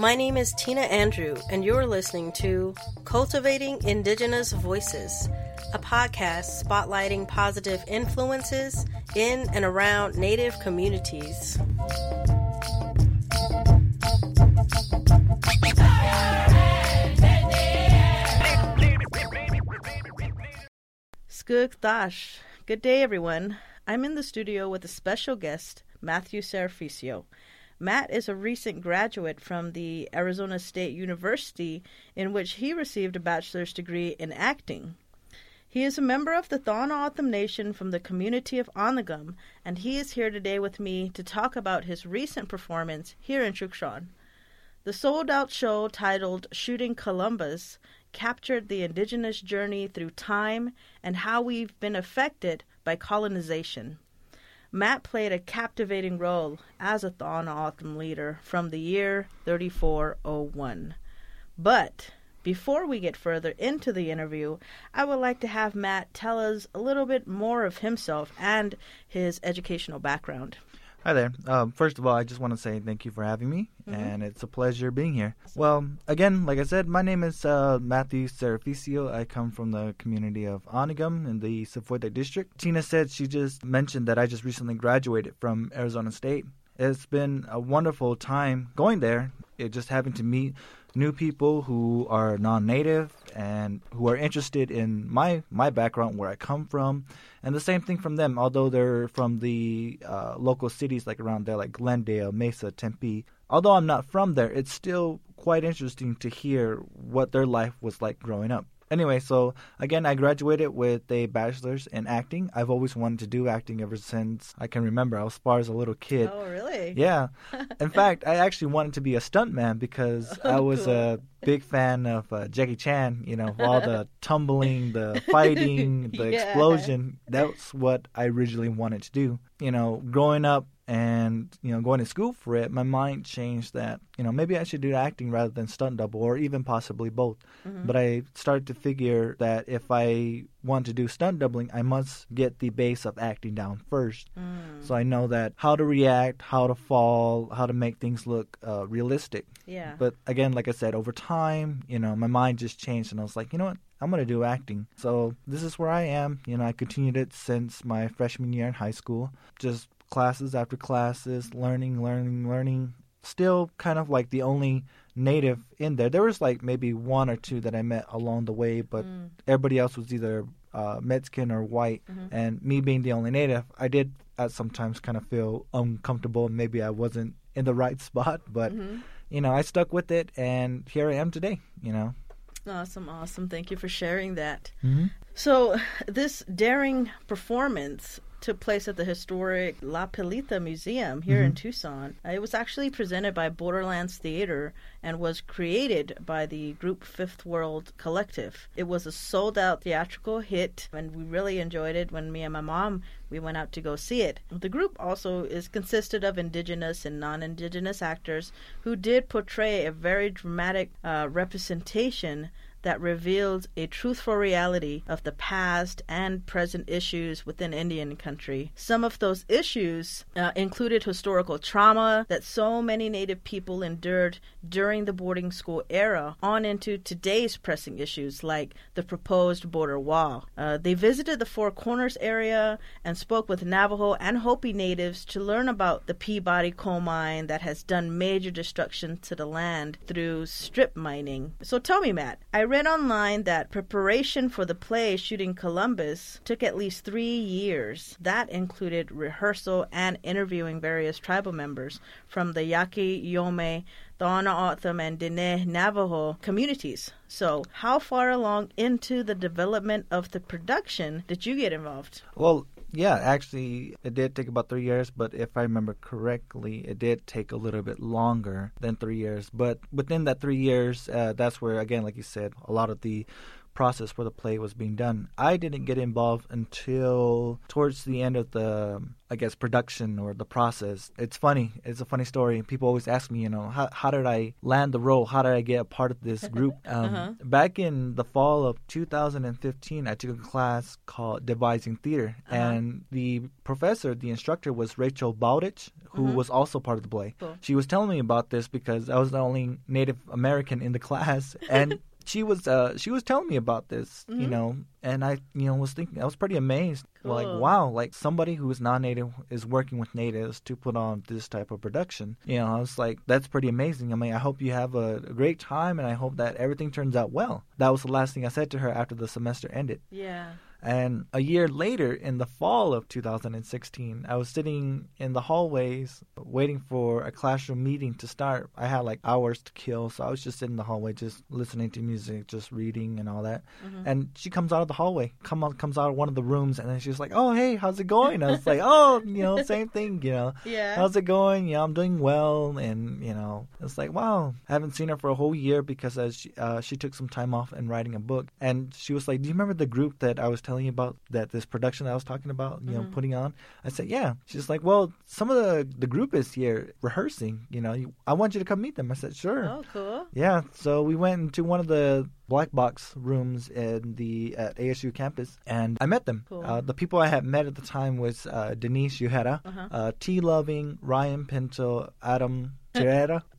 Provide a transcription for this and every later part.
My name is Tina Andrew, and you're listening to Cultivating Indigenous Voices, a podcast spotlighting positive influences in and around Native communities. Skuk Dash. Good day, everyone. I'm in the studio with a special guest, Matthew Saraficio. Matt is a recent graduate from the Arizona State University, in which he received a bachelor's degree in acting. He is a member of the Tohono Nation from the community of Anungum, and he is here today with me to talk about his recent performance here in Chukchon. The sold out show titled Shooting Columbus captured the indigenous journey through time and how we've been affected by colonization. Matt played a captivating role as a Tohono leader from the year 3401. But before we get further into the interview, I would like to have Matt tell us a little bit more of himself and his educational background. Hi there. Um, first of all, I just want to say thank you for having me, mm-hmm. and it's a pleasure being here. Well, again, like I said, my name is uh, Matthew Saraficio. I come from the community of Anungum in the Sifuente district. Tina said she just mentioned that I just recently graduated from Arizona State. It's been a wonderful time going there. It just happened to meet new people who are non-native and who are interested in my my background, where I come from, and the same thing from them. Although they're from the uh, local cities like around there, like Glendale, Mesa, Tempe. Although I'm not from there, it's still quite interesting to hear what their life was like growing up anyway, so again, I graduated with a bachelor's in acting. I've always wanted to do acting ever since I can remember. I was far as a little kid. Oh, really? Yeah. In fact, I actually wanted to be a stuntman because oh, I was cool. a big fan of uh, Jackie Chan. You know, all the tumbling, the fighting, the yeah. explosion. That's what I originally wanted to do. You know, growing up and you know going to school for it my mind changed that you know maybe i should do acting rather than stunt double or even possibly both mm-hmm. but i started to figure that if i want to do stunt doubling i must get the base of acting down first mm. so i know that how to react how to fall how to make things look uh, realistic yeah but again like i said over time you know my mind just changed and i was like you know what I'm going to do acting. So this is where I am. You know, I continued it since my freshman year in high school. Just classes after classes, learning, learning, learning. Still kind of like the only native in there. There was like maybe one or two that I met along the way, but mm. everybody else was either uh, Mexican or white. Mm-hmm. And me being the only native, I did at sometimes kind of feel uncomfortable. Maybe I wasn't in the right spot, but mm-hmm. you know, I stuck with it, and here I am today. You know. Awesome, awesome. Thank you for sharing that. Mm-hmm. So, this daring performance took place at the historic La Pilita Museum here mm-hmm. in Tucson. Uh, it was actually presented by Borderlands Theater and was created by the group Fifth World Collective. It was a sold out theatrical hit, and we really enjoyed it when me and my mom we went out to go see it. The group also is consisted of indigenous and non-indigenous actors who did portray a very dramatic uh, representation that revealed a truthful reality of the past and present issues within Indian country. Some of those issues uh, included historical trauma that so many Native people endured during the boarding school era on into today's pressing issues like the proposed border wall. Uh, they visited the Four Corners area and spoke with Navajo and Hopi natives to learn about the Peabody coal mine that has done major destruction to the land through strip mining. So tell me, Matt, I read online that preparation for the play Shooting Columbus took at least three years. That included rehearsal and interviewing various tribal members from the Yaqui, Yoeme, Tohono O'odham, and Diné Navajo communities. So, how far along into the development of the production did you get involved? Well, yeah, actually, it did take about three years, but if I remember correctly, it did take a little bit longer than three years. But within that three years, uh, that's where, again, like you said, a lot of the process where the play was being done. I didn't get involved until towards the end of the, I guess, production or the process. It's funny. It's a funny story. People always ask me, you know, how, how did I land the role? How did I get a part of this group? Um, Uh-huh. Back in the fall of 2015, I took a class called Devising Theater, Uh-huh. and the professor, the instructor, was Rachel Bowditch, who Mhm. was also part of the play. Cool. She was telling me about this because I was the only Native American in the class, and she was uh, she was telling me about this, you Mhm. know, and I you know was thinking I was pretty amazed, like wow, like somebody who is non-native is working with natives to put on this type of production. You know, I was like, that's pretty amazing. I mean, I hope you have a, a great time, and I hope that everything turns out well. That was the last thing I said to her after the semester ended. Yeah. And a year later, in the fall of 2016, I was sitting in the hallways waiting for a classroom meeting to start. I had like hours to kill, so I was just sitting in the hallway, just listening to music, just reading and all that. Mhm. And she comes out of the hallway, come out, comes out of one of the rooms, and then she's like, "Oh, hey, how's it going?" I was like, "Oh, you know, same thing, you know." Yeah. How's it going? Yeah, I'm doing well, and you know, it's like wow, I haven't seen her for a whole year because uh, she uh, she took some time off and writing a book, and she was like, "Do you remember the group that I was telling you about? That this production I was talking about, you know, Mhm. putting on?" I said, "Yeah." She's like, "Well, some of the the group is here rehearsing. You know, you, I want you to come meet them." I said, "Sure." Oh, cool. Yeah, so we went into one of the black box rooms in the at ASU campus, and I met them. Cool. Uh, the people I had met at the time was uh, Denise Uyehara, Uh-huh. uh, T. Loving, Ryan Pinto, Adam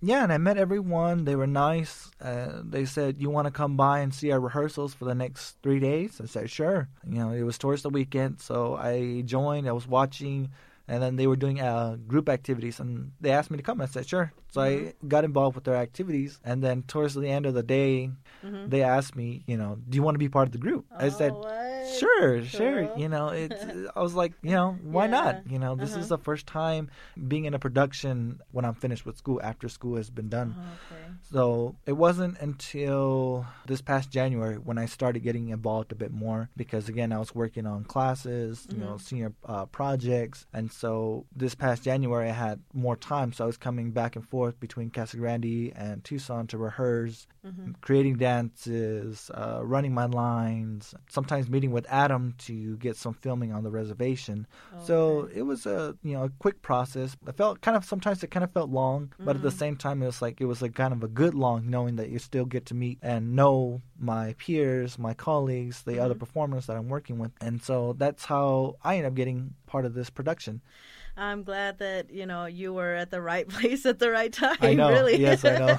Yeah, and I met everyone. They were nice. Uh, they said, "You want to come by and see our rehearsals for the next three days?" I said, "Sure." You know, it was towards the weekend, so I joined. I was watching. And then they were doing uh, group activities, and they asked me to come. I said sure. So I got involved with their activities, and then towards the end of the day, Mhm. they asked me, you know, do you want to be part of the group? I said, Oh, what? sure, sure. You know, it's. I was like, you know, why Yeah. not? You know, this Uh-huh. is the first time being in a production when I'm finished with school after school has been done. Oh, okay. So it wasn't until this past January when I started getting involved a bit more because again I was working on classes, you know, Mhm. senior uh, projects, and so this past January I had more time, so I was coming back and forth between Casa Grande and Tucson to rehearse, Mhm. creating dances, uh, running my lines, sometimes meeting with Adam to get some filming on the reservation. So it was a you know a quick process. I felt kind of sometimes it kind of felt long, but at the Mhm. same time it was like it was like kind of a good long, knowing that you still get to meet and know my peers, my colleagues, the other Mhm. performers that I'm working with, and so that's how I ended up getting part of this production. I'm glad that you know you were at the right place at the right time. I know. Really. Yes, I know.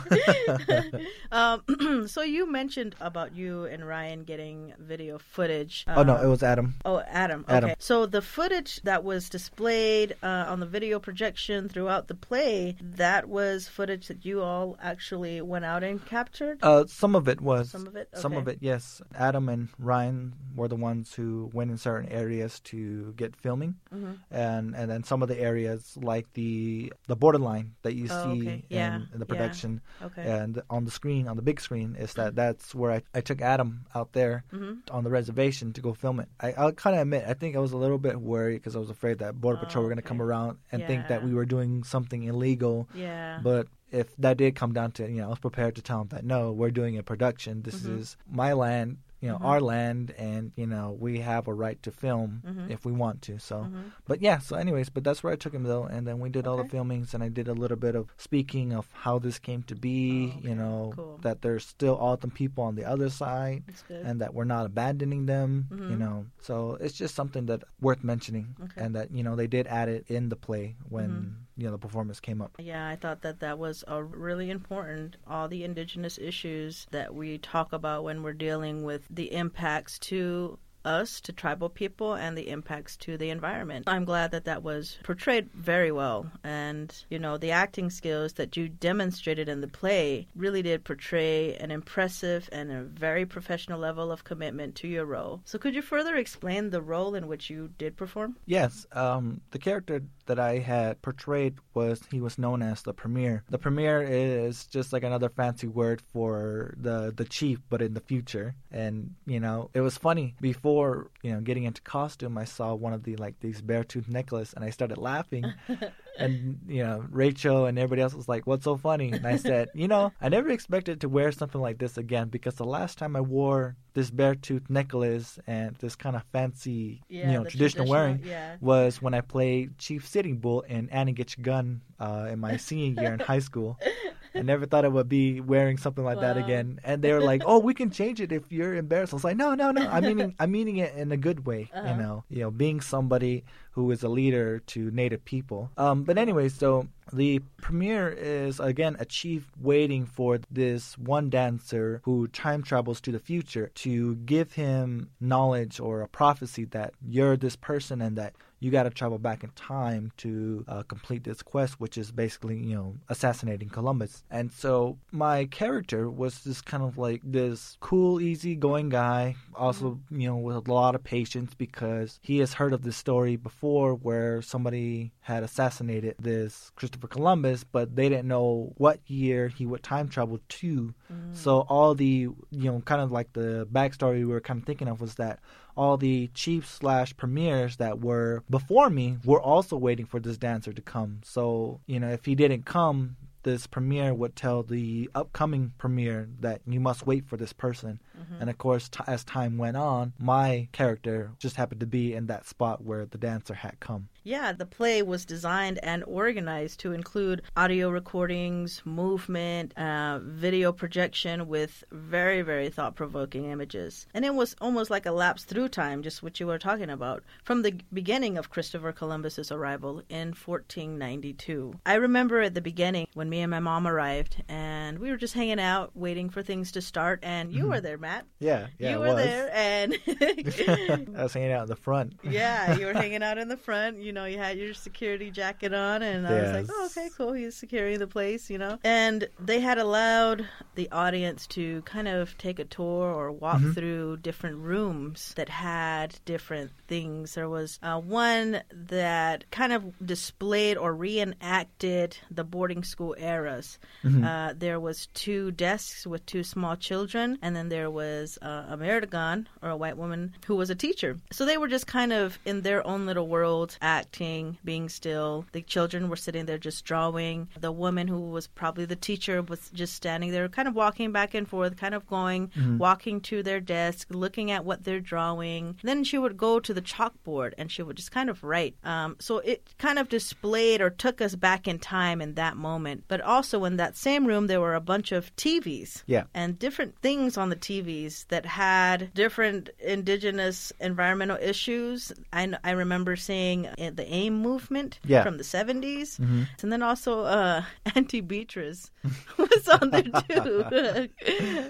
um, so you mentioned about you and Ryan getting video footage. oh no, um, it was Adam. Oh, Adam. Adam. Okay. So the footage that was displayed uh, on the video projection throughout the play, that was footage that you all actually went out and captured? Uh, some of it was. Some of it? Some of it, yes. Adam and Ryan were the ones who went in certain areas to get filming. Mhm. and and then some of the areas like the the borderline that you Oh, see okay. Yeah, in, in the yeah. production Okay. and on the screen on the big screen is that that's where I, I took Adam out there hmm on the reservation to go film it. I, I'll kind of admit I think I was a little bit worried because I was afraid that border Oh, patrol were going to come around and think that we were doing something illegal. Yeah. But if that did come down to, you know, I was prepared to tell them that no, we're doing a production. This Mhm. is my land, you know, Mhm. our land, and you know, we have a right to film Mhm. if we want to. So, Mhm. but yeah. So, anyways, but that's where I took him though, and then we did all the Okay. filmings, and I did a little bit of speaking of how this came to be. Oh, okay. You know, Cool. that there's still awesome people on the other side. And that we're not abandoning them, you Mhm. know. So it's just something that worth mentioning, Okay. and that you know they did add it in the play when Mhm. You know the performance came up. Yeah, I thought that that was a really important. All the indigenous issues that we talk about when we're dealing with the impacts to us, to tribal people, and the impacts to the environment. I'm glad that that was portrayed very well. And, you know, the acting skills that you demonstrated in the play really did portray an impressive and a very professional level of commitment to your role. So, could you further explain the role in which you did perform? Yes, um, the character that I had portrayed was he was known as the premier. The premier is just like another fancy word for the the chief, but in the future. And you know, it was funny before you know getting into costume. I saw one of the like these bear tooth necklace, and I started laughing. and you know Rachel and everybody else was like, "What's so funny?" And I said, "You know, I never expected to wear something like this again because the last time I wore this bear tooth necklace and this kind of fancy, Yeah, you know, the traditional, wearing yeah. was when I played Chief Sitting Bull in Annie Get Your Gun uh, in my senior year in high school." I never thought I would be wearing something like that again. And they were like, "Oh, we can change it if you're embarrassed." I was like, "No, no, no. I'm meaning, I'm meaning it in a good way. Uh-huh. You know, you know, being somebody who is a leader to Native people." Um, but anyway, so the premier is again a chief waiting for this one dancer who time travels to the future to give him knowledge or a prophecy that you're this person and that you got to travel back in time to uh, complete this quest, which is basically, you know, assassinating Columbus. And so my character was just kind of like this cool, easy-going guy, also, you know, with a lot of patience because he has heard of this story before where somebody had assassinated this Christopher Columbus, but they didn't know what year he would time travel to. So all the, you know, kind of like the backstory we were kind of thinking of was that all the chiefs slash premiers that were before me were also waiting for this dancer to come. So, you know, if he didn't come, this premier would tell the upcoming premier that you must wait for this person. And of course, t- as time went on, my character just happened to be in that spot where the dancer had come. Yeah, the play was designed and organized to include audio recordings, movement, uh, video projection with very, very thought provoking images. And it was almost like a lapse through time, just what you were talking about, from the beginning of Christopher Columbus's arrival in 1492. I remember at the beginning when me and my mom arrived, and we were just hanging out, waiting for things to start, and you were there, Matt. Yeah, yeah, you it were was. there, and I was hanging out in the front. yeah, you were hanging out in the front. You know, you had your security jacket on, and I was like, "Oh, okay, cool. He's securing the place," you know. And they had allowed the audience to kind of take a tour or walk Mm-hmm. through different rooms that had different things. There was uh, one that kind of displayed or reenacted the boarding school eras. Mm-hmm. Uh, there was two desks with two small children, and then there was uh, a Merdagon, or a white woman, who was a teacher. So they were just kind of in their own little world, acting, being still. The children were sitting there just drawing. The woman who was probably the teacher was just standing there, kind of walking back and forth, kind of going, walking to their desk, looking at what they're drawing. Then she would go to the chalkboard and she would just kind of write. Um, so it kind of displayed or took us back in time in that moment. But also in that same room, there were a bunch of TVs Yeah. and different things on the TVs that had different indigenous environmental issues. I, I remember seeing uh, the AIM movement Yeah. from the 70s. Mm-hmm. And then also uh, Auntie Beatrice was on there too,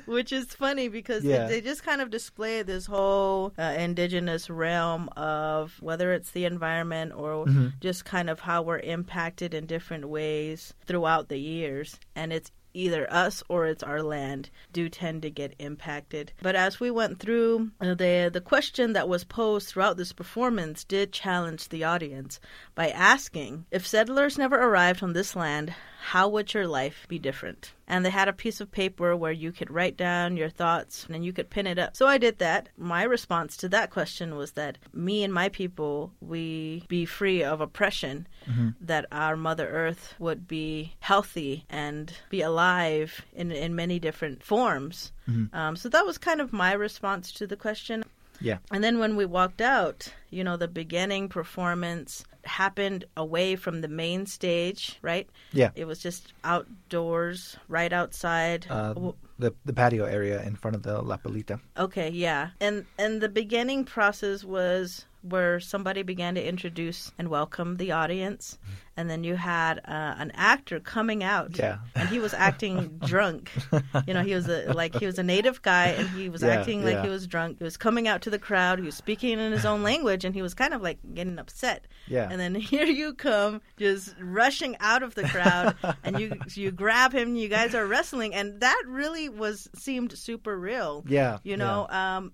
which is funny because Yeah. they, they just kind of display this whole uh, indigenous realm of whether it's the environment or Mm-hmm. just kind of how we're impacted in different ways throughout the years. And it's either us or it's our land do tend to get impacted. But as we went through, the the question that was posed throughout this performance did challenge the audience by asking if settlers never arrived on this land, how would your life be different? And they had a piece of paper where you could write down your thoughts and you could pin it up. So I did that. My response to that question was that me and my people, we be free of oppression, that our Mother Earth would be healthy and be alive in, in many different forms. Um, so that was kind of my response to the question. Yeah. And then when we walked out, you know, the beginning performance happened away from the main stage, right? Yeah. It was just outdoors, right outside. Uh, the the patio area in front of the La Pilita. Okay, yeah. And and the beginning process was where somebody began to introduce and welcome the audience, and then you had uh, an actor coming out. Yeah. And he was acting drunk. You know, he was a like he was a native guy, and he was Yeah, acting like yeah. he was drunk. He was coming out to the crowd. He was speaking in his own language, and he was kind of like getting upset. Yeah. And then here you come, just rushing out of the crowd, and you you grab him. You guys are wrestling, and that really was seemed super real. Yeah, You know, um,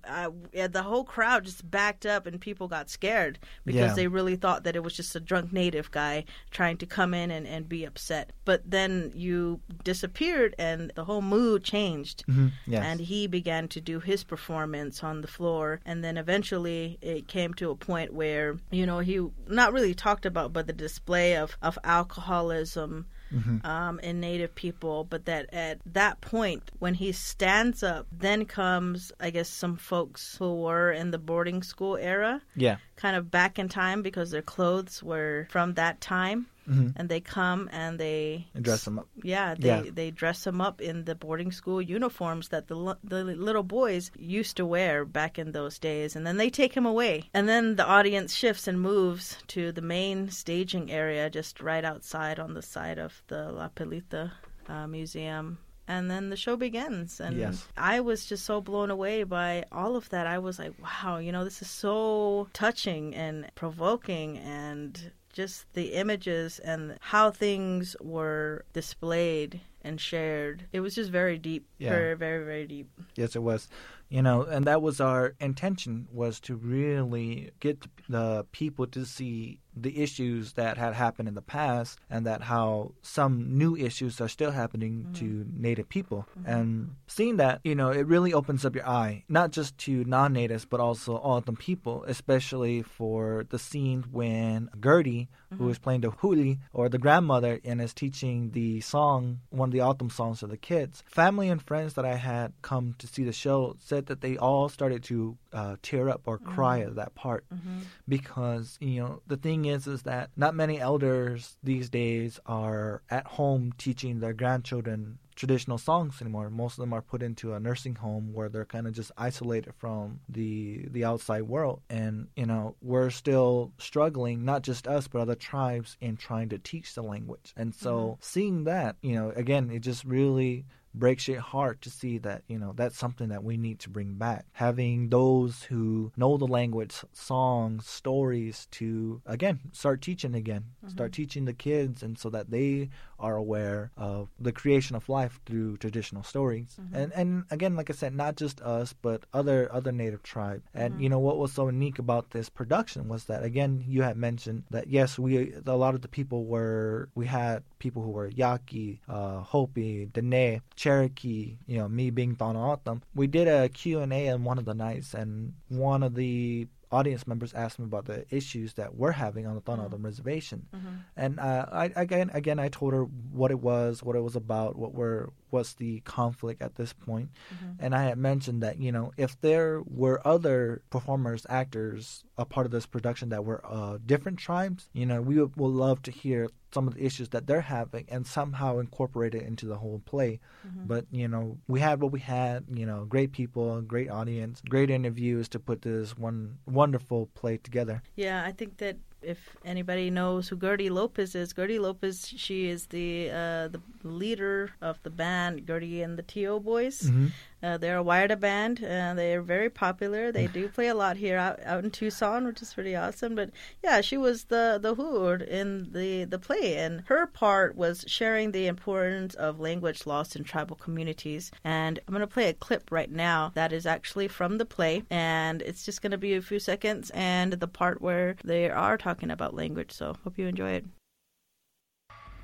yeah, the whole crowd just backed up, and people got scared because they really thought that it was just a drunk native guy trying to come in and, and be upset. But then you disappeared and the whole mood changed. Mm-hmm. Yes. And he began to do his performance on the floor. And then eventually it came to a point where, you know, he not really talked about, but the display of, of alcoholism mm-hmm. um, in Native people, but that at that point, when he stands up, then comes, I guess, some folks who were in the boarding school era. Yeah. Kind of back in time because their clothes were from that time. Mm-hmm. And they come and they and dress them up. Yeah, they yeah. they dress them up in the boarding school uniforms that the the little boys used to wear back in those days, and then they take him away. And then the audience shifts and moves to the main staging area, just right outside on the side of the La Pilita uh, Museum and then the show begins and yes. i was just so blown away by all of that i was like wow you know this is so touching and provoking and just the images and how things were displayed and shared. It was just very deep, yeah. very, very, very deep. Yes, it was you know and that was our intention was to really get the people to see the issues that had happened in the past and that how some new issues are still happening mm-hmm. to native people mm-hmm. and seeing that you know it really opens up your eye not just to non-natives but also all the people especially for the scene when Gertie mm-hmm. who is playing the huli or the grandmother and is teaching the song one of the O'odham songs to the kids family and friends that I had come to see the show said that they all started to uh, tear up or cry mm-hmm. at that part mm-hmm. because you know the thing is is that not many elders these days are at home teaching their grandchildren traditional songs anymore. Most of them are put into a nursing home where they're kind of just isolated from the the outside world. And you know, we're still struggling, not just us but other tribes, in trying to teach the language. And so, mm-hmm. seeing that, you know, again, it just really breaks your heart to see that you know that's something that we need to bring back having those who know the language songs stories to again start teaching again mm-hmm. start teaching the kids and so that they are aware of the creation of life through traditional stories mm-hmm. and and again like i said not just us but other other native tribe and mm-hmm. you know what was so unique about this production was that again you had mentioned that yes we a lot of the people were we had people who were yaqui uh hopi dene cherokee you know me being Tohono we did a q&a on one of the nights and one of the audience members asked me about the issues that we're having on the Tohono mm-hmm. reservation, mm-hmm. and uh, I again again I told her what it was, what it was about, what were what's the conflict at this point, mm-hmm. and I had mentioned that you know if there were other performers, actors, a part of this production that were uh, different tribes, you know we would, would love to hear some of the issues that they're having and somehow incorporate it into the whole play. Mm-hmm. But you know, we had what we had. You know, great people, great audience, great interviews to put this one wonderful play together. Yeah, I think that if anybody knows who Gertie Lopez is, Gertie Lopez, she is the uh, the leader of the band Gertie and the T.O. Boys. Mm-hmm. Uh, they're a Wayarta band, and they're very popular. They do play a lot here out, out in Tucson, which is pretty awesome. But yeah, she was the the hood in the the play, and her part was sharing the importance of language lost in tribal communities. And I'm going to play a clip right now that is actually from the play, and it's just going to be a few seconds, and the part where they are talking about language. So hope you enjoy it.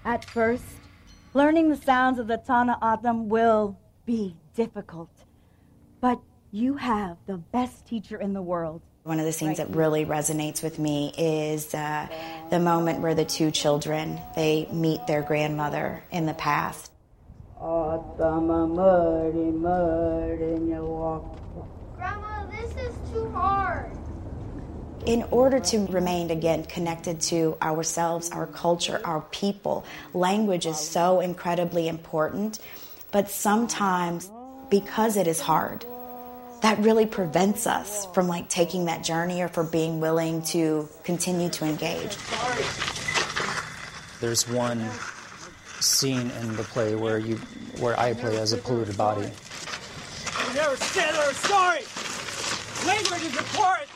At first, learning the sounds of the Tohono O'odham will be difficult. But you have the best teacher in the world. One of the scenes that really resonates with me is uh, the moment where the two children they meet their grandmother in the past. Grandma, this is too hard. In order to remain again connected to ourselves, our culture, our people, language is so incredibly important. But sometimes because it is hard, that really prevents us from like taking that journey or for being willing to continue to engage. There's one scene in the play where you where I play as a polluted body. You never said or sorry. Language is important.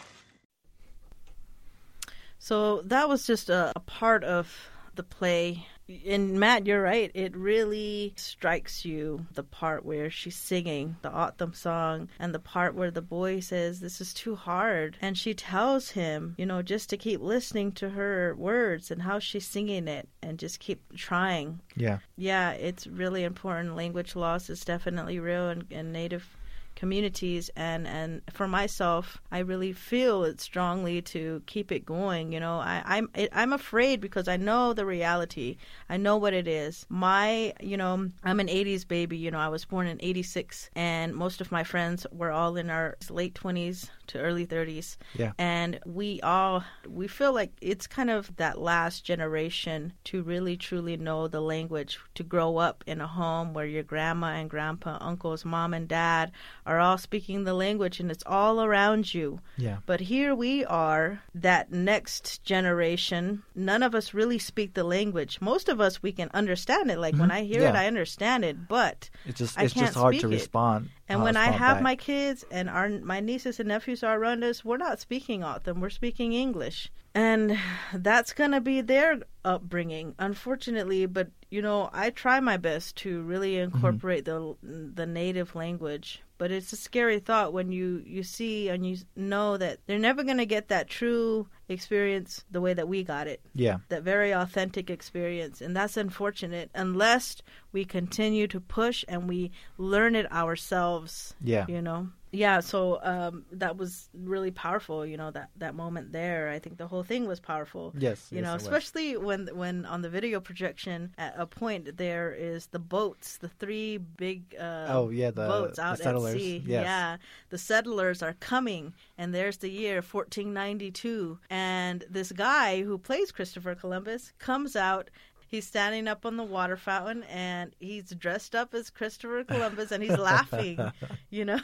So that was just a, a part of the play and Matt, you're right. It really strikes you the part where she's singing the O'odham song and the part where the boy says, This is too hard. And she tells him, you know, just to keep listening to her words and how she's singing it and just keep trying. Yeah. Yeah, it's really important. Language loss is definitely real in, in Native communities and and for myself i really feel it strongly to keep it going you know. I i'm it, i'm afraid because i know the reality. I know what it is. My you know i'm an 80s baby you know. I was born in 86 and most of my friends were all in our late 20s to early 30s Yeah. and we all we feel like it's kind of that last generation to really truly know the language to grow up in a home where your grandma and grandpa uncles mom and dad are all speaking the language and it's all around you Yeah. but here we are that next generation none of us really speak the language most of us we can understand it like when i hear it Mm-hmm. I understand it but It's just I it's just hard to it. respond. and uh, when I have back. my kids and our my nieces and nephews are around us, we're not speaking O'odham. We're speaking English, and that's gonna be their upbringing, unfortunately. But you know, I try my best to really Mm-hmm. incorporate the the native language. But it's a scary thought when you you see and you know that they're never gonna get that true experience the way that we got it yeah. that very authentic experience and that's unfortunate unless we continue to push and we learn it ourselves Yeah. you know yeah so um that was really powerful you know that that moment there. I think the whole thing was powerful. Yes, you yes, know it was. especially when when on the video projection at a point there is the boats the three big uh Oh, yeah, the- boats the out at sea. Yes. yeah the settlers are coming and there's the year 1492 and this guy who plays christopher columbus comes out He's standing up on the water fountain and he's dressed up as Christopher Columbus and he's laughing, you know.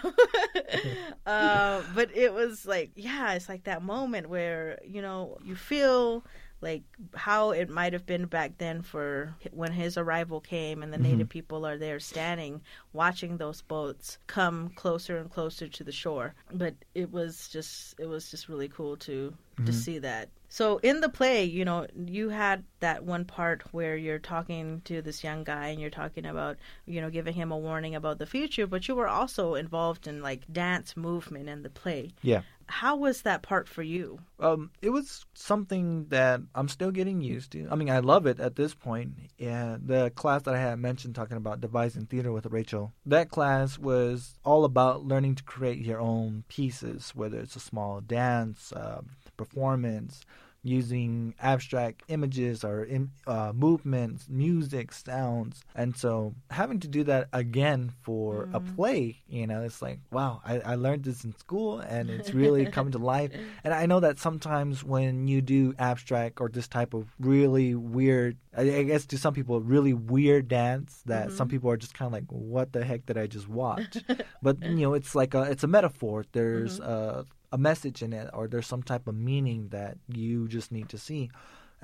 uh, but it was like, yeah, it's like that moment where, you know, you feel like how it might have been back then for when his arrival came and the native people are there standing watching those boats come closer and closer to the shore. But it was just it was just really cool to to see that so in the play you know you had that one part where you're talking to this young guy and you're talking about you know giving him a warning about the future but you were also involved in like dance movement in the play Yeah. how was that part for you Um, it was something that I'm still getting used to. I mean, I love it at this point. Yeah, the class that I had mentioned talking about devising theater with Rachel, that class was all about learning to create your own pieces, whether it's a small dance, uh, performance, using abstract images or uh, movements, music, sounds. And so having to do that again for a mm-hmm. play, you know, it's like, wow, I, I learned this in school and it's really coming to life. And I know that sometimes when you do abstract or this type of really weird, I, I guess to some people, really weird dance that some mm-hmm. people are just kind of like, what the heck did I just watch? but, you know, it's like a, it's a metaphor. There's mm-hmm. a a message in it or there's some type of meaning that you just need to see.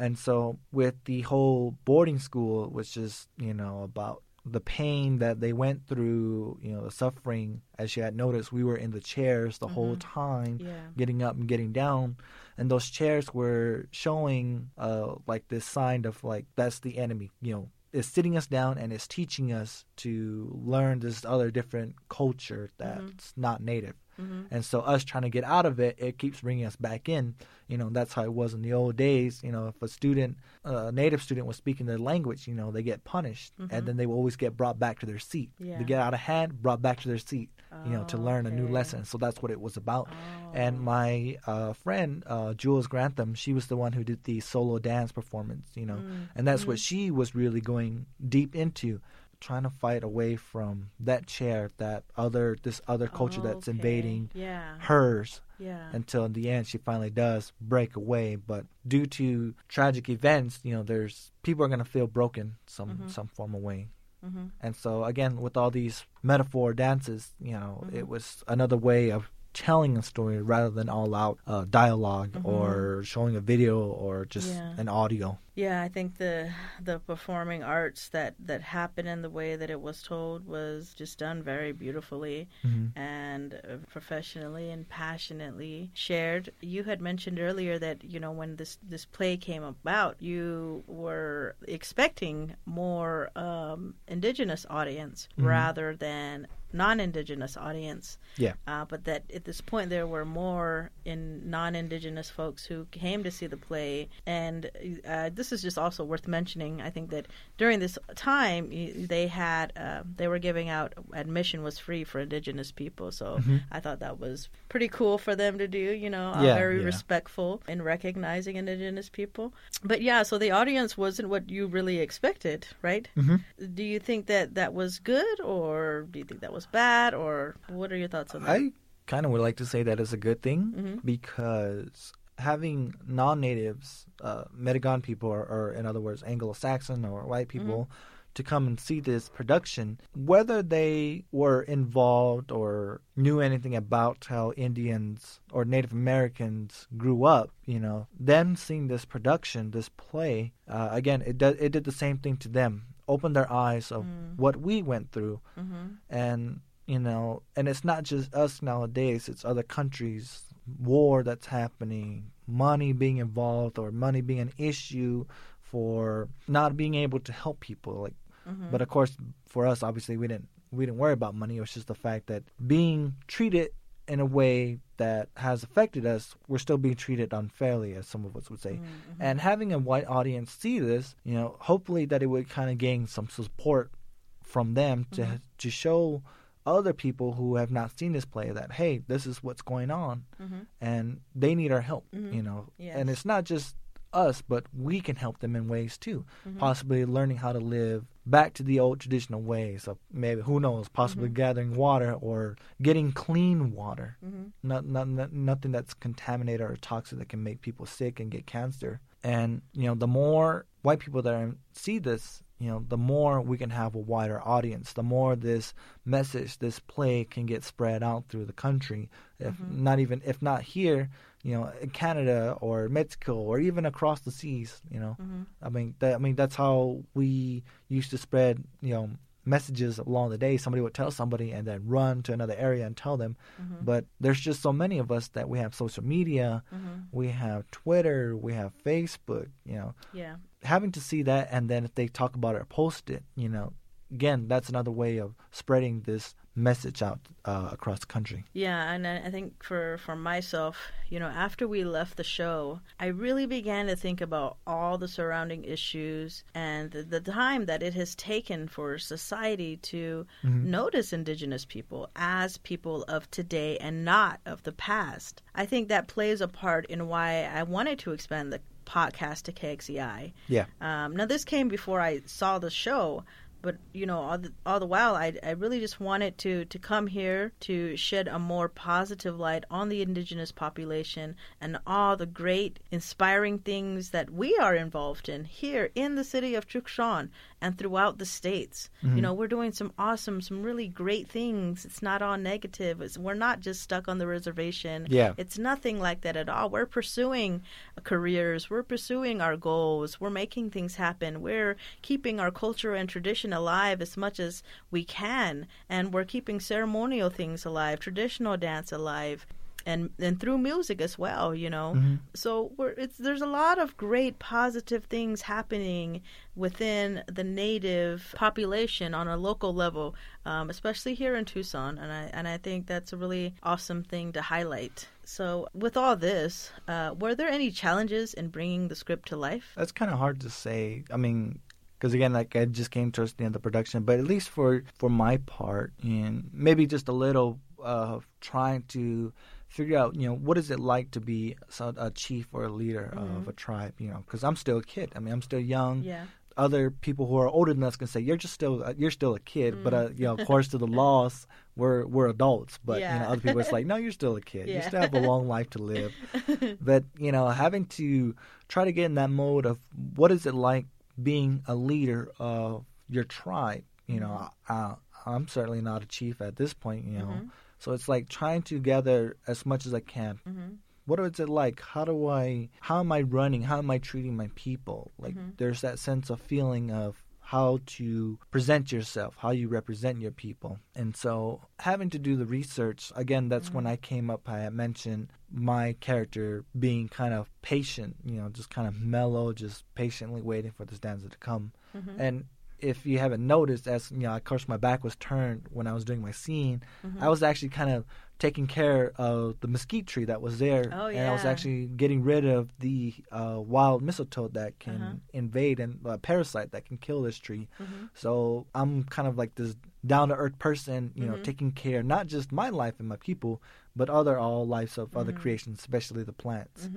And so with the whole boarding school, was just, you know, about the pain that they went through, you know, the suffering. As you had noticed, we were in the chairs the whole time, Yeah. getting up and getting down. And those chairs were showing uh, like this sign of like, that's the enemy, you know, it's sitting us down and it's teaching us to learn this other different culture that's not native. And so us trying to get out of it, it keeps bringing us back in. You know, that's how it was in the old days. You know, if a student, a native student was speaking their language, you know, they get punished and then they will always get brought back to their seat. Yeah. They get out of hand, brought back to their seat, you know, to learn a new lesson. So that's what it was about. And my uh, friend, uh, Jules Grantham, she was the one who did the solo dance performance, you know, and that's what she was really going deep into trying to fight away from that chair, that other this other culture that's Okay. invading Yeah. hers Yeah. until in the end she finally does break away. But due to tragic events, you know, there's people are gonna feel broken some some form of way. Mm-hmm. And so again, with all these metaphor dances, you know, Mm-hmm. it was another way of telling a story rather than all out uh, dialog or showing a video or just Mm-hmm. Yeah. an audio. Yeah, I think the the performing arts that that happened and the way that it was told was just done very beautifully Mhm. and uh, professionally and passionately shared. You had mentioned earlier that you know when this this play came about, you were expecting more um, indigenous audience Mhm. rather than non-indigenous audience Yeah. uh, but that at this point there were more in non-indigenous folks who came to see the play and uh, this is just also worth mentioning i think that during this time they had uh, they were giving out admission was free for indigenous people so Mhm. i thought that was pretty cool for them to do you know Yeah, very yeah. respectful in recognizing indigenous people but yeah so the audience wasn't what you really expected right Mhm. do you think that that was good or do you think that was bad or what are your thoughts on that I kind of would like to say that is a good thing Mhm. because having non-natives, uh, Metagon people, or, or in other words, Anglo-Saxon or white people, to come and see this production, whether they were involved or knew anything about how Indians or Native Americans grew up, you know, them seeing this production, this play, uh, again, it did, it did the same thing to them, opened their eyes of what we went through, Mhm. and you know, and it's not just us nowadays; it's other countries, war that's happening, money being involved, or money being an issue for not being able to help people. Like, Mm-hmm. but of course, for us, obviously, we didn't we didn't worry about money. It was just the fact that being treated in a way that has affected us, we're still being treated unfairly, as some of us would say. Mm-hmm. And having a white audience see this, you know, hopefully that it would kind of gain some support from them to Mm-hmm. to show other people who have not seen this play that hey, this is what's going on, Mhm. and they need our help. Mhm. You know, Yes. and it's not just us, but we can help them in ways too. Mm-hmm. Possibly learning how to live back to the old traditional ways of maybe who knows, possibly Mm-hmm. gathering water or getting clean water. Mhm. Not, not, not nothing that's contaminated or toxic that can make people sick and get cancer. And you know, the more white people that are, see this, you know, the more we can have a wider audience. The more this message, this play, can get spread out through the country. If Mm-hmm. not even, if not here, you know, in Canada or Mexico or even across the seas. You know, Mm-hmm. I mean, that, I mean that's how we used to spread, you know, messages along the day. Somebody would tell somebody and then run to another area and tell them. Mm-hmm. But there's just so many of us that we have social media, Mm-hmm. we have Twitter, we have Facebook. You know, Yeah. Having to see that and then if they talk about it or post it, you know, again, that's another way of spreading this message out uh, across the country. Yeah, and I think for for myself, you know, after we left the show, I really began to think about all the surrounding issues and the, the time that it has taken for society to notice indigenous people as people of today and not of the past. I think that plays a part in why I wanted to expand the podcast to KXCI. Yeah. Um, now, this came before I saw the show, but you know, all the, all the while, I, I really just wanted to to come here to shed a more positive light on the indigenous population and all the great, inspiring things that we are involved in here in the city of Trukshan and throughout the states. You mm-hmm. know, we're doing some awesome, some really great things. It's not all negative. It's, we're not just stuck on the reservation. Yeah. It's nothing like that at all. We're pursuing careers, we're pursuing our goals, we're making things happen, we're keeping our culture and tradition alive as much as we can, and we're keeping ceremonial things alive, traditional dance alive. And, and through music as well, you know. So we're, it's there's a lot of great positive things happening within the native population on a local level, um, especially here in Tucson, and I and I think that's a really awesome thing to highlight. So, with all this, uh, were there any challenges in bringing the script to life? That's kind of hard to say. I mean, because again, like I just came towards the end of the production, but at least for for my part, and maybe just a little of trying to figure out, you know, what is it like to be a chief or a leader of a tribe, you know, because I'm still a kid. I mean, I'm still young. Yeah. Other people who are older than us can say you're just still uh, you're still a kid, but uh, you know, of course, to the laws, we're we're adults. But you know, other people it's like, no, you're still a kid. Yeah. You still have a long life to live. but you know, having to try to get in that mode of what is it like being a leader of your tribe. You know, mm-hmm. I, I'm certainly not a chief at this point. You know, mm-hmm. so it's like trying to gather as much as I can mm-hmm. what is it like? How do I, how am I running? How am I treating my people? Like, Mm-hmm. there's that sense of feeling of how to present yourself, how you represent your people. And so, having to do the research, again, that's when Mm-hmm. I came up. I had mentioned my character being kind of patient, you know, just kind of mellow, just patiently waiting for the stanza to come. Mm-hmm. And if you haven't noticed, as you know, of course, my back was turned when I was doing my scene. Mm-hmm. I was actually kind of taking care of the mesquite tree that was there, Oh, and I was actually getting rid of the uh, wild mistletoe that can Uh-huh. invade and uh, parasite that can kill this tree. Mm-hmm. So I'm kind of like this down to earth person, you know, Mm-hmm. taking care not just my life and my people, but other all lives of other creations, especially the plants.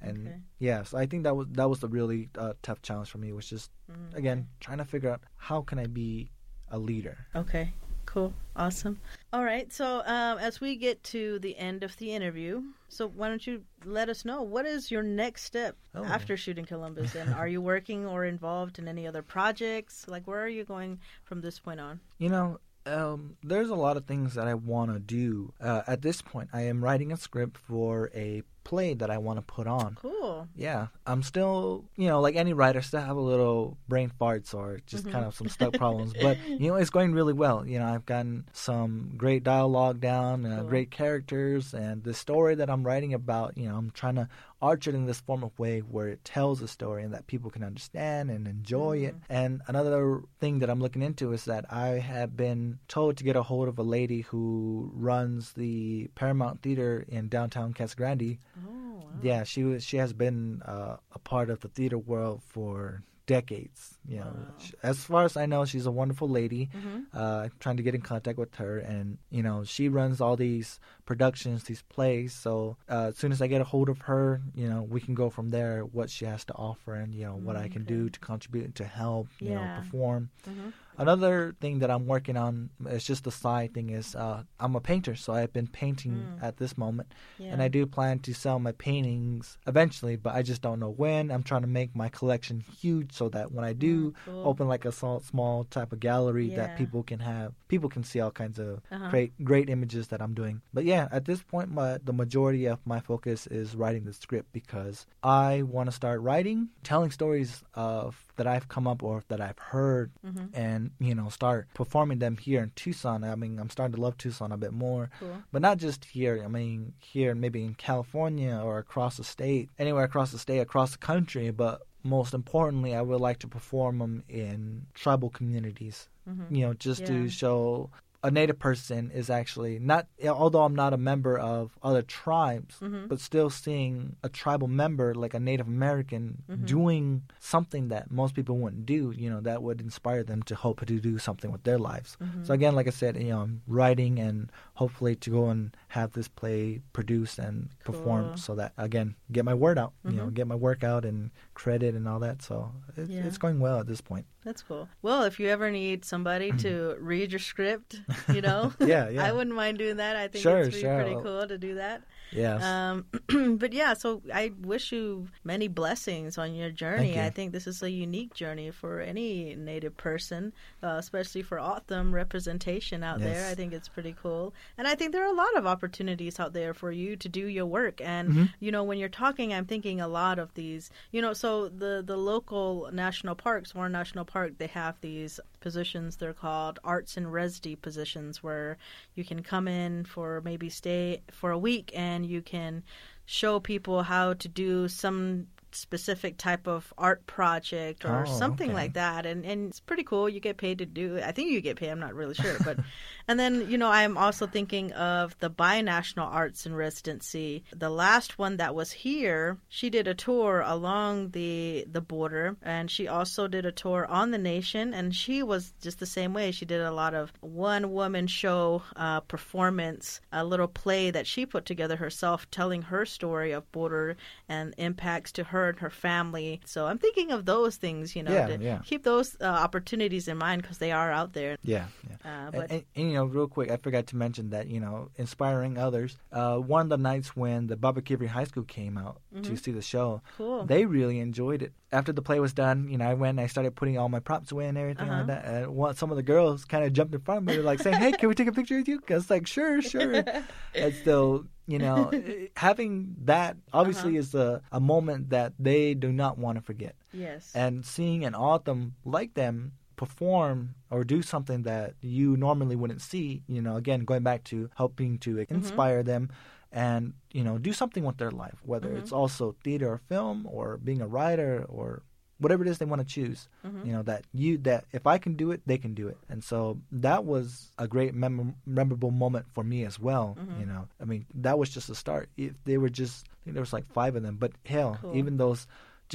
And Okay. yeah, so I think that was that was a really uh, tough challenge for me. Was just Mm-hmm. again trying to figure out how can I be a leader. Okay, cool, awesome. All right, so um, as we get to the end of the interview, so why don't you let us know what is your next step Oh. after shooting Columbus, and are you working or involved in any other projects? Like, where are you going from this point on? You know, um, there's a lot of things that I want to do. Uh, at this point, I am writing a script for a play that I want to put on. Cool. Yeah, I'm still, you know, like any writer, still have a little brain farts or just kind of some stuck problems. But you know, it's going really well. You know, I've gotten some great dialogue down, uh, Cool. great characters, and the story that I'm writing about, you know, I'm trying to arch it in this form of way where it tells a story and that people can understand and enjoy it. And another thing that I'm looking into is that I have been told to get a hold of a lady who runs the Paramount Theater in downtown Casa Grande. Oh, wow. Yeah, she was. She has been uh, a part of the theater world for decades. You know, Sh- as far as I know, she's a wonderful lady. Mm-hmm. Uh, I'm trying to get in contact with her, and you know, she runs all these productions, these plays. So uh, as soon as I get a hold of her, you know, we can go from there. What she has to offer, and you know, what I can do to contribute and to help, you Yeah. know, perform. Mhm. Another thing that I'm working on, is just a side thing, is uh, I'm a painter, so I've been painting Mm. at this moment, Yeah. and I do plan to sell my paintings eventually, but I just don't know when. I'm trying to make my collection huge so that when I do Mm, cool. open like a small, small type of gallery, Yeah. that people can have, people can see all kinds of Uh-huh. great, great images that I'm doing. But yeah, at this point, my the majority of my focus is writing the script because I want to start writing, telling stories of that I've come up or that I've heard, Mm-hmm. and you know start performing them here in Tucson. I mean, I'm starting to love Tucson a bit more, Cool. but not just here. I mean, here maybe in California or across the state, anywhere across the state, across the country. But most importantly, I would like to perform them in tribal communities. Mm-hmm. You know, just Yeah. to show a native person is actually not although I'm not a member of other tribes, Mhm. but still seeing a tribal member like a Native American Mm-hmm. doing something that most people wouldn't do, you know, that would inspire them to hope to do something with their lives. Mm-hmm. So again, like I said, you know, I'm writing and hopefully to go and have this play produced and Cool. performed so that again get my word out, you know, Mhm. get my work out and credit and all that. So it's, Yeah. it's going well at this point. That's cool. Well, if you ever need somebody to read your script, you know, Yeah, yeah. I wouldn't mind doing that. I think Sure, it's sure. pretty cool to do that. Yes. Um, but yeah, so I wish you many blessings on your journey. You. I think this is a unique journey for any Native person, uh, especially for O'odham representation out there. I think it's pretty cool, and I think there are a lot of opportunities out there for you to do your work. And Mhm. you know, when you're talking, I'm thinking a lot of these. You know, so the the local national parks, Warren National Park, they have these positions. They're called arts and residency positions, where you can come in for maybe stay for a week and you can show people how to do some specific type of art project or Oh, something okay. like that. And and it's pretty cool. You get paid to do it i think you get paid i'm not really sure but and then you know i'm also thinking of the binational arts in residency. The last one that was here she did a tour along the the border and she also did a tour on the nation and she was just the same way. She did a lot of one woman show uh, performance a little play that she put together herself telling her story of border and impacts to her and her family so i'm thinking of those things you know Yeah, to yeah. keep those uh, opportunities in mind because they are out there Yeah, yeah. uh, but and, and, you know, real quick, I forgot to mention that you know, inspiring others. Uh, one of the nights when the Baboquivari High School came out to see the show, Mm-hmm. Cool. they really enjoyed it. After the play was done, you know, I went and I started putting all my props away and everything Uh-huh. like that. And one, some of the girls kind of jumped in front of me, like saying, "Hey, can we take a picture with you?" Because like, sure, sure. and so you know, having that obviously Uh-huh. is a, a moment that they do not want to forget. Yes. And seeing an O'odham like them perform or do something that you normally wouldn't see, you know, again, going back to helping to Mm-hmm. inspire them and, you know, do something with their life, whether Mm-hmm. it's also theater or film or being a writer or whatever it is they want to choose Mm-hmm. you know that you that if i can do it they can do it and so that was a great mem- memorable moment for me as well Mm-hmm. you know i mean that was just a start if they were just i think there was like five of them but hell Cool. even those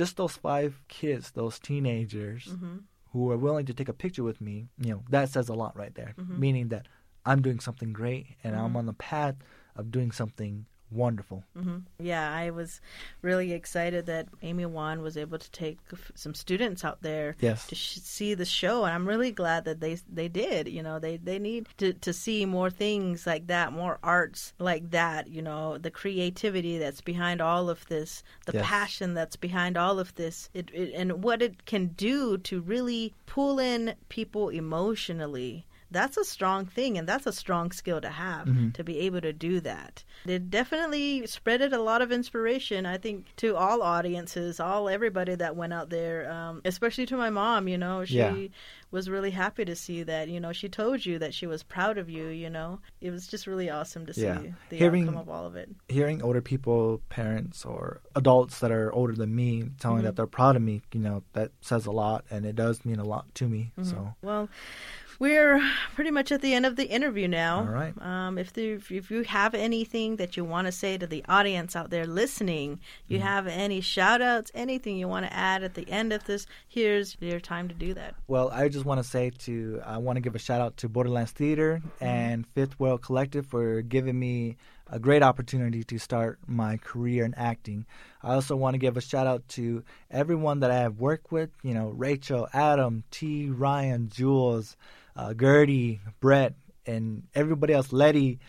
just those five kids those teenagers Mm-hmm. who were willing to take a picture with me you know that says a lot right there Mm-hmm. meaning that i'm doing something great and i'm on the path of doing something wonderful mm-hmm. Yeah, I was really excited that Amy Wan was able to take f- some students out there Yes. to sh- see the show, and I'm really glad that they they did. You know, they they need to to see more things like that, more arts like that. You know, the creativity that's behind all of this, the Yes. passion that's behind all of this, it, it, and what it can do to really pull in people emotionally that's a strong thing and that's a strong skill to have mm-hmm. to be able to do that. It definitely spreaded a lot of inspiration i think to all audiences all everybody that went out there um, especially to my mom you know. She Yeah. was really happy to see that you know. She told you that she was proud of you you know. It was just really awesome to see Yeah. the Hearing- outcome of all of it. hearing older people, parents or adults that are older than me telling mm-hmm. that they're proud of me, you know, that says a lot and it does mean a lot to me. Mm-hmm. So. Well, we're pretty much at the end of the interview now. All right. Um, if, there, if you have anything that you want to say to the audience out there listening, you Mm-hmm. have any shout outs, anything you want to add at the end of this, here's your time to do that. Well, I just want to say to I want to give a shout out to Borderlands Theater and Fifth World Collective for giving me a great opportunity to start my career in acting. I also want to give a shout out to everyone that I have worked with. You know, Rachel, Adam, T, Ryan, Jules, uh, Gertie, Brett, and everybody else. Letty.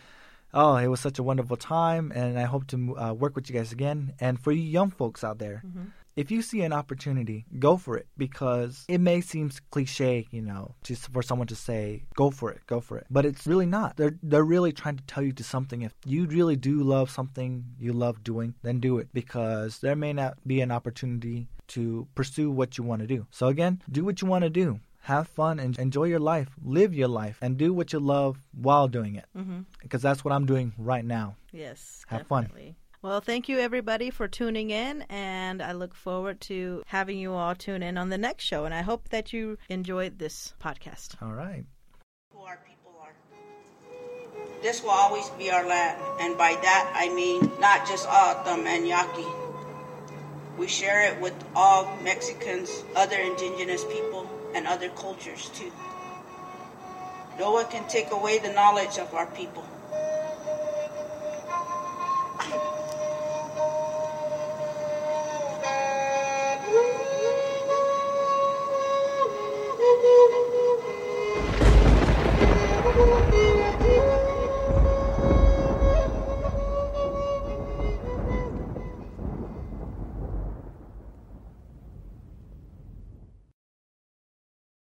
Oh, it was such a wonderful time, and I hope to uh, work with you guys again. And for you young folks out there, if you see an opportunity, go for it because it may seem cliche, you know, just for someone to say, "Go for it, go for it," but it's really not. They're they're really trying to tell you to something. If you really do love something you love doing, then do it because there may not be an opportunity to pursue what you want to do. So again, do what you want to do. Have fun and enjoy your life. Live your life and do what you love while doing it. Mm-hmm. Because that's what I'm doing right now. Yes. Have fun. definitely. Well, thank you everybody for tuning in, and I look forward to having you all tune in on the next show. And I hope that you enjoyed this podcast. All right. who our people are. This will always be our land, and by that I mean not just O'odham and Yaqui. We share it with all Mexicans, other indigenous people, and other cultures too. No one can take away the knowledge of our people.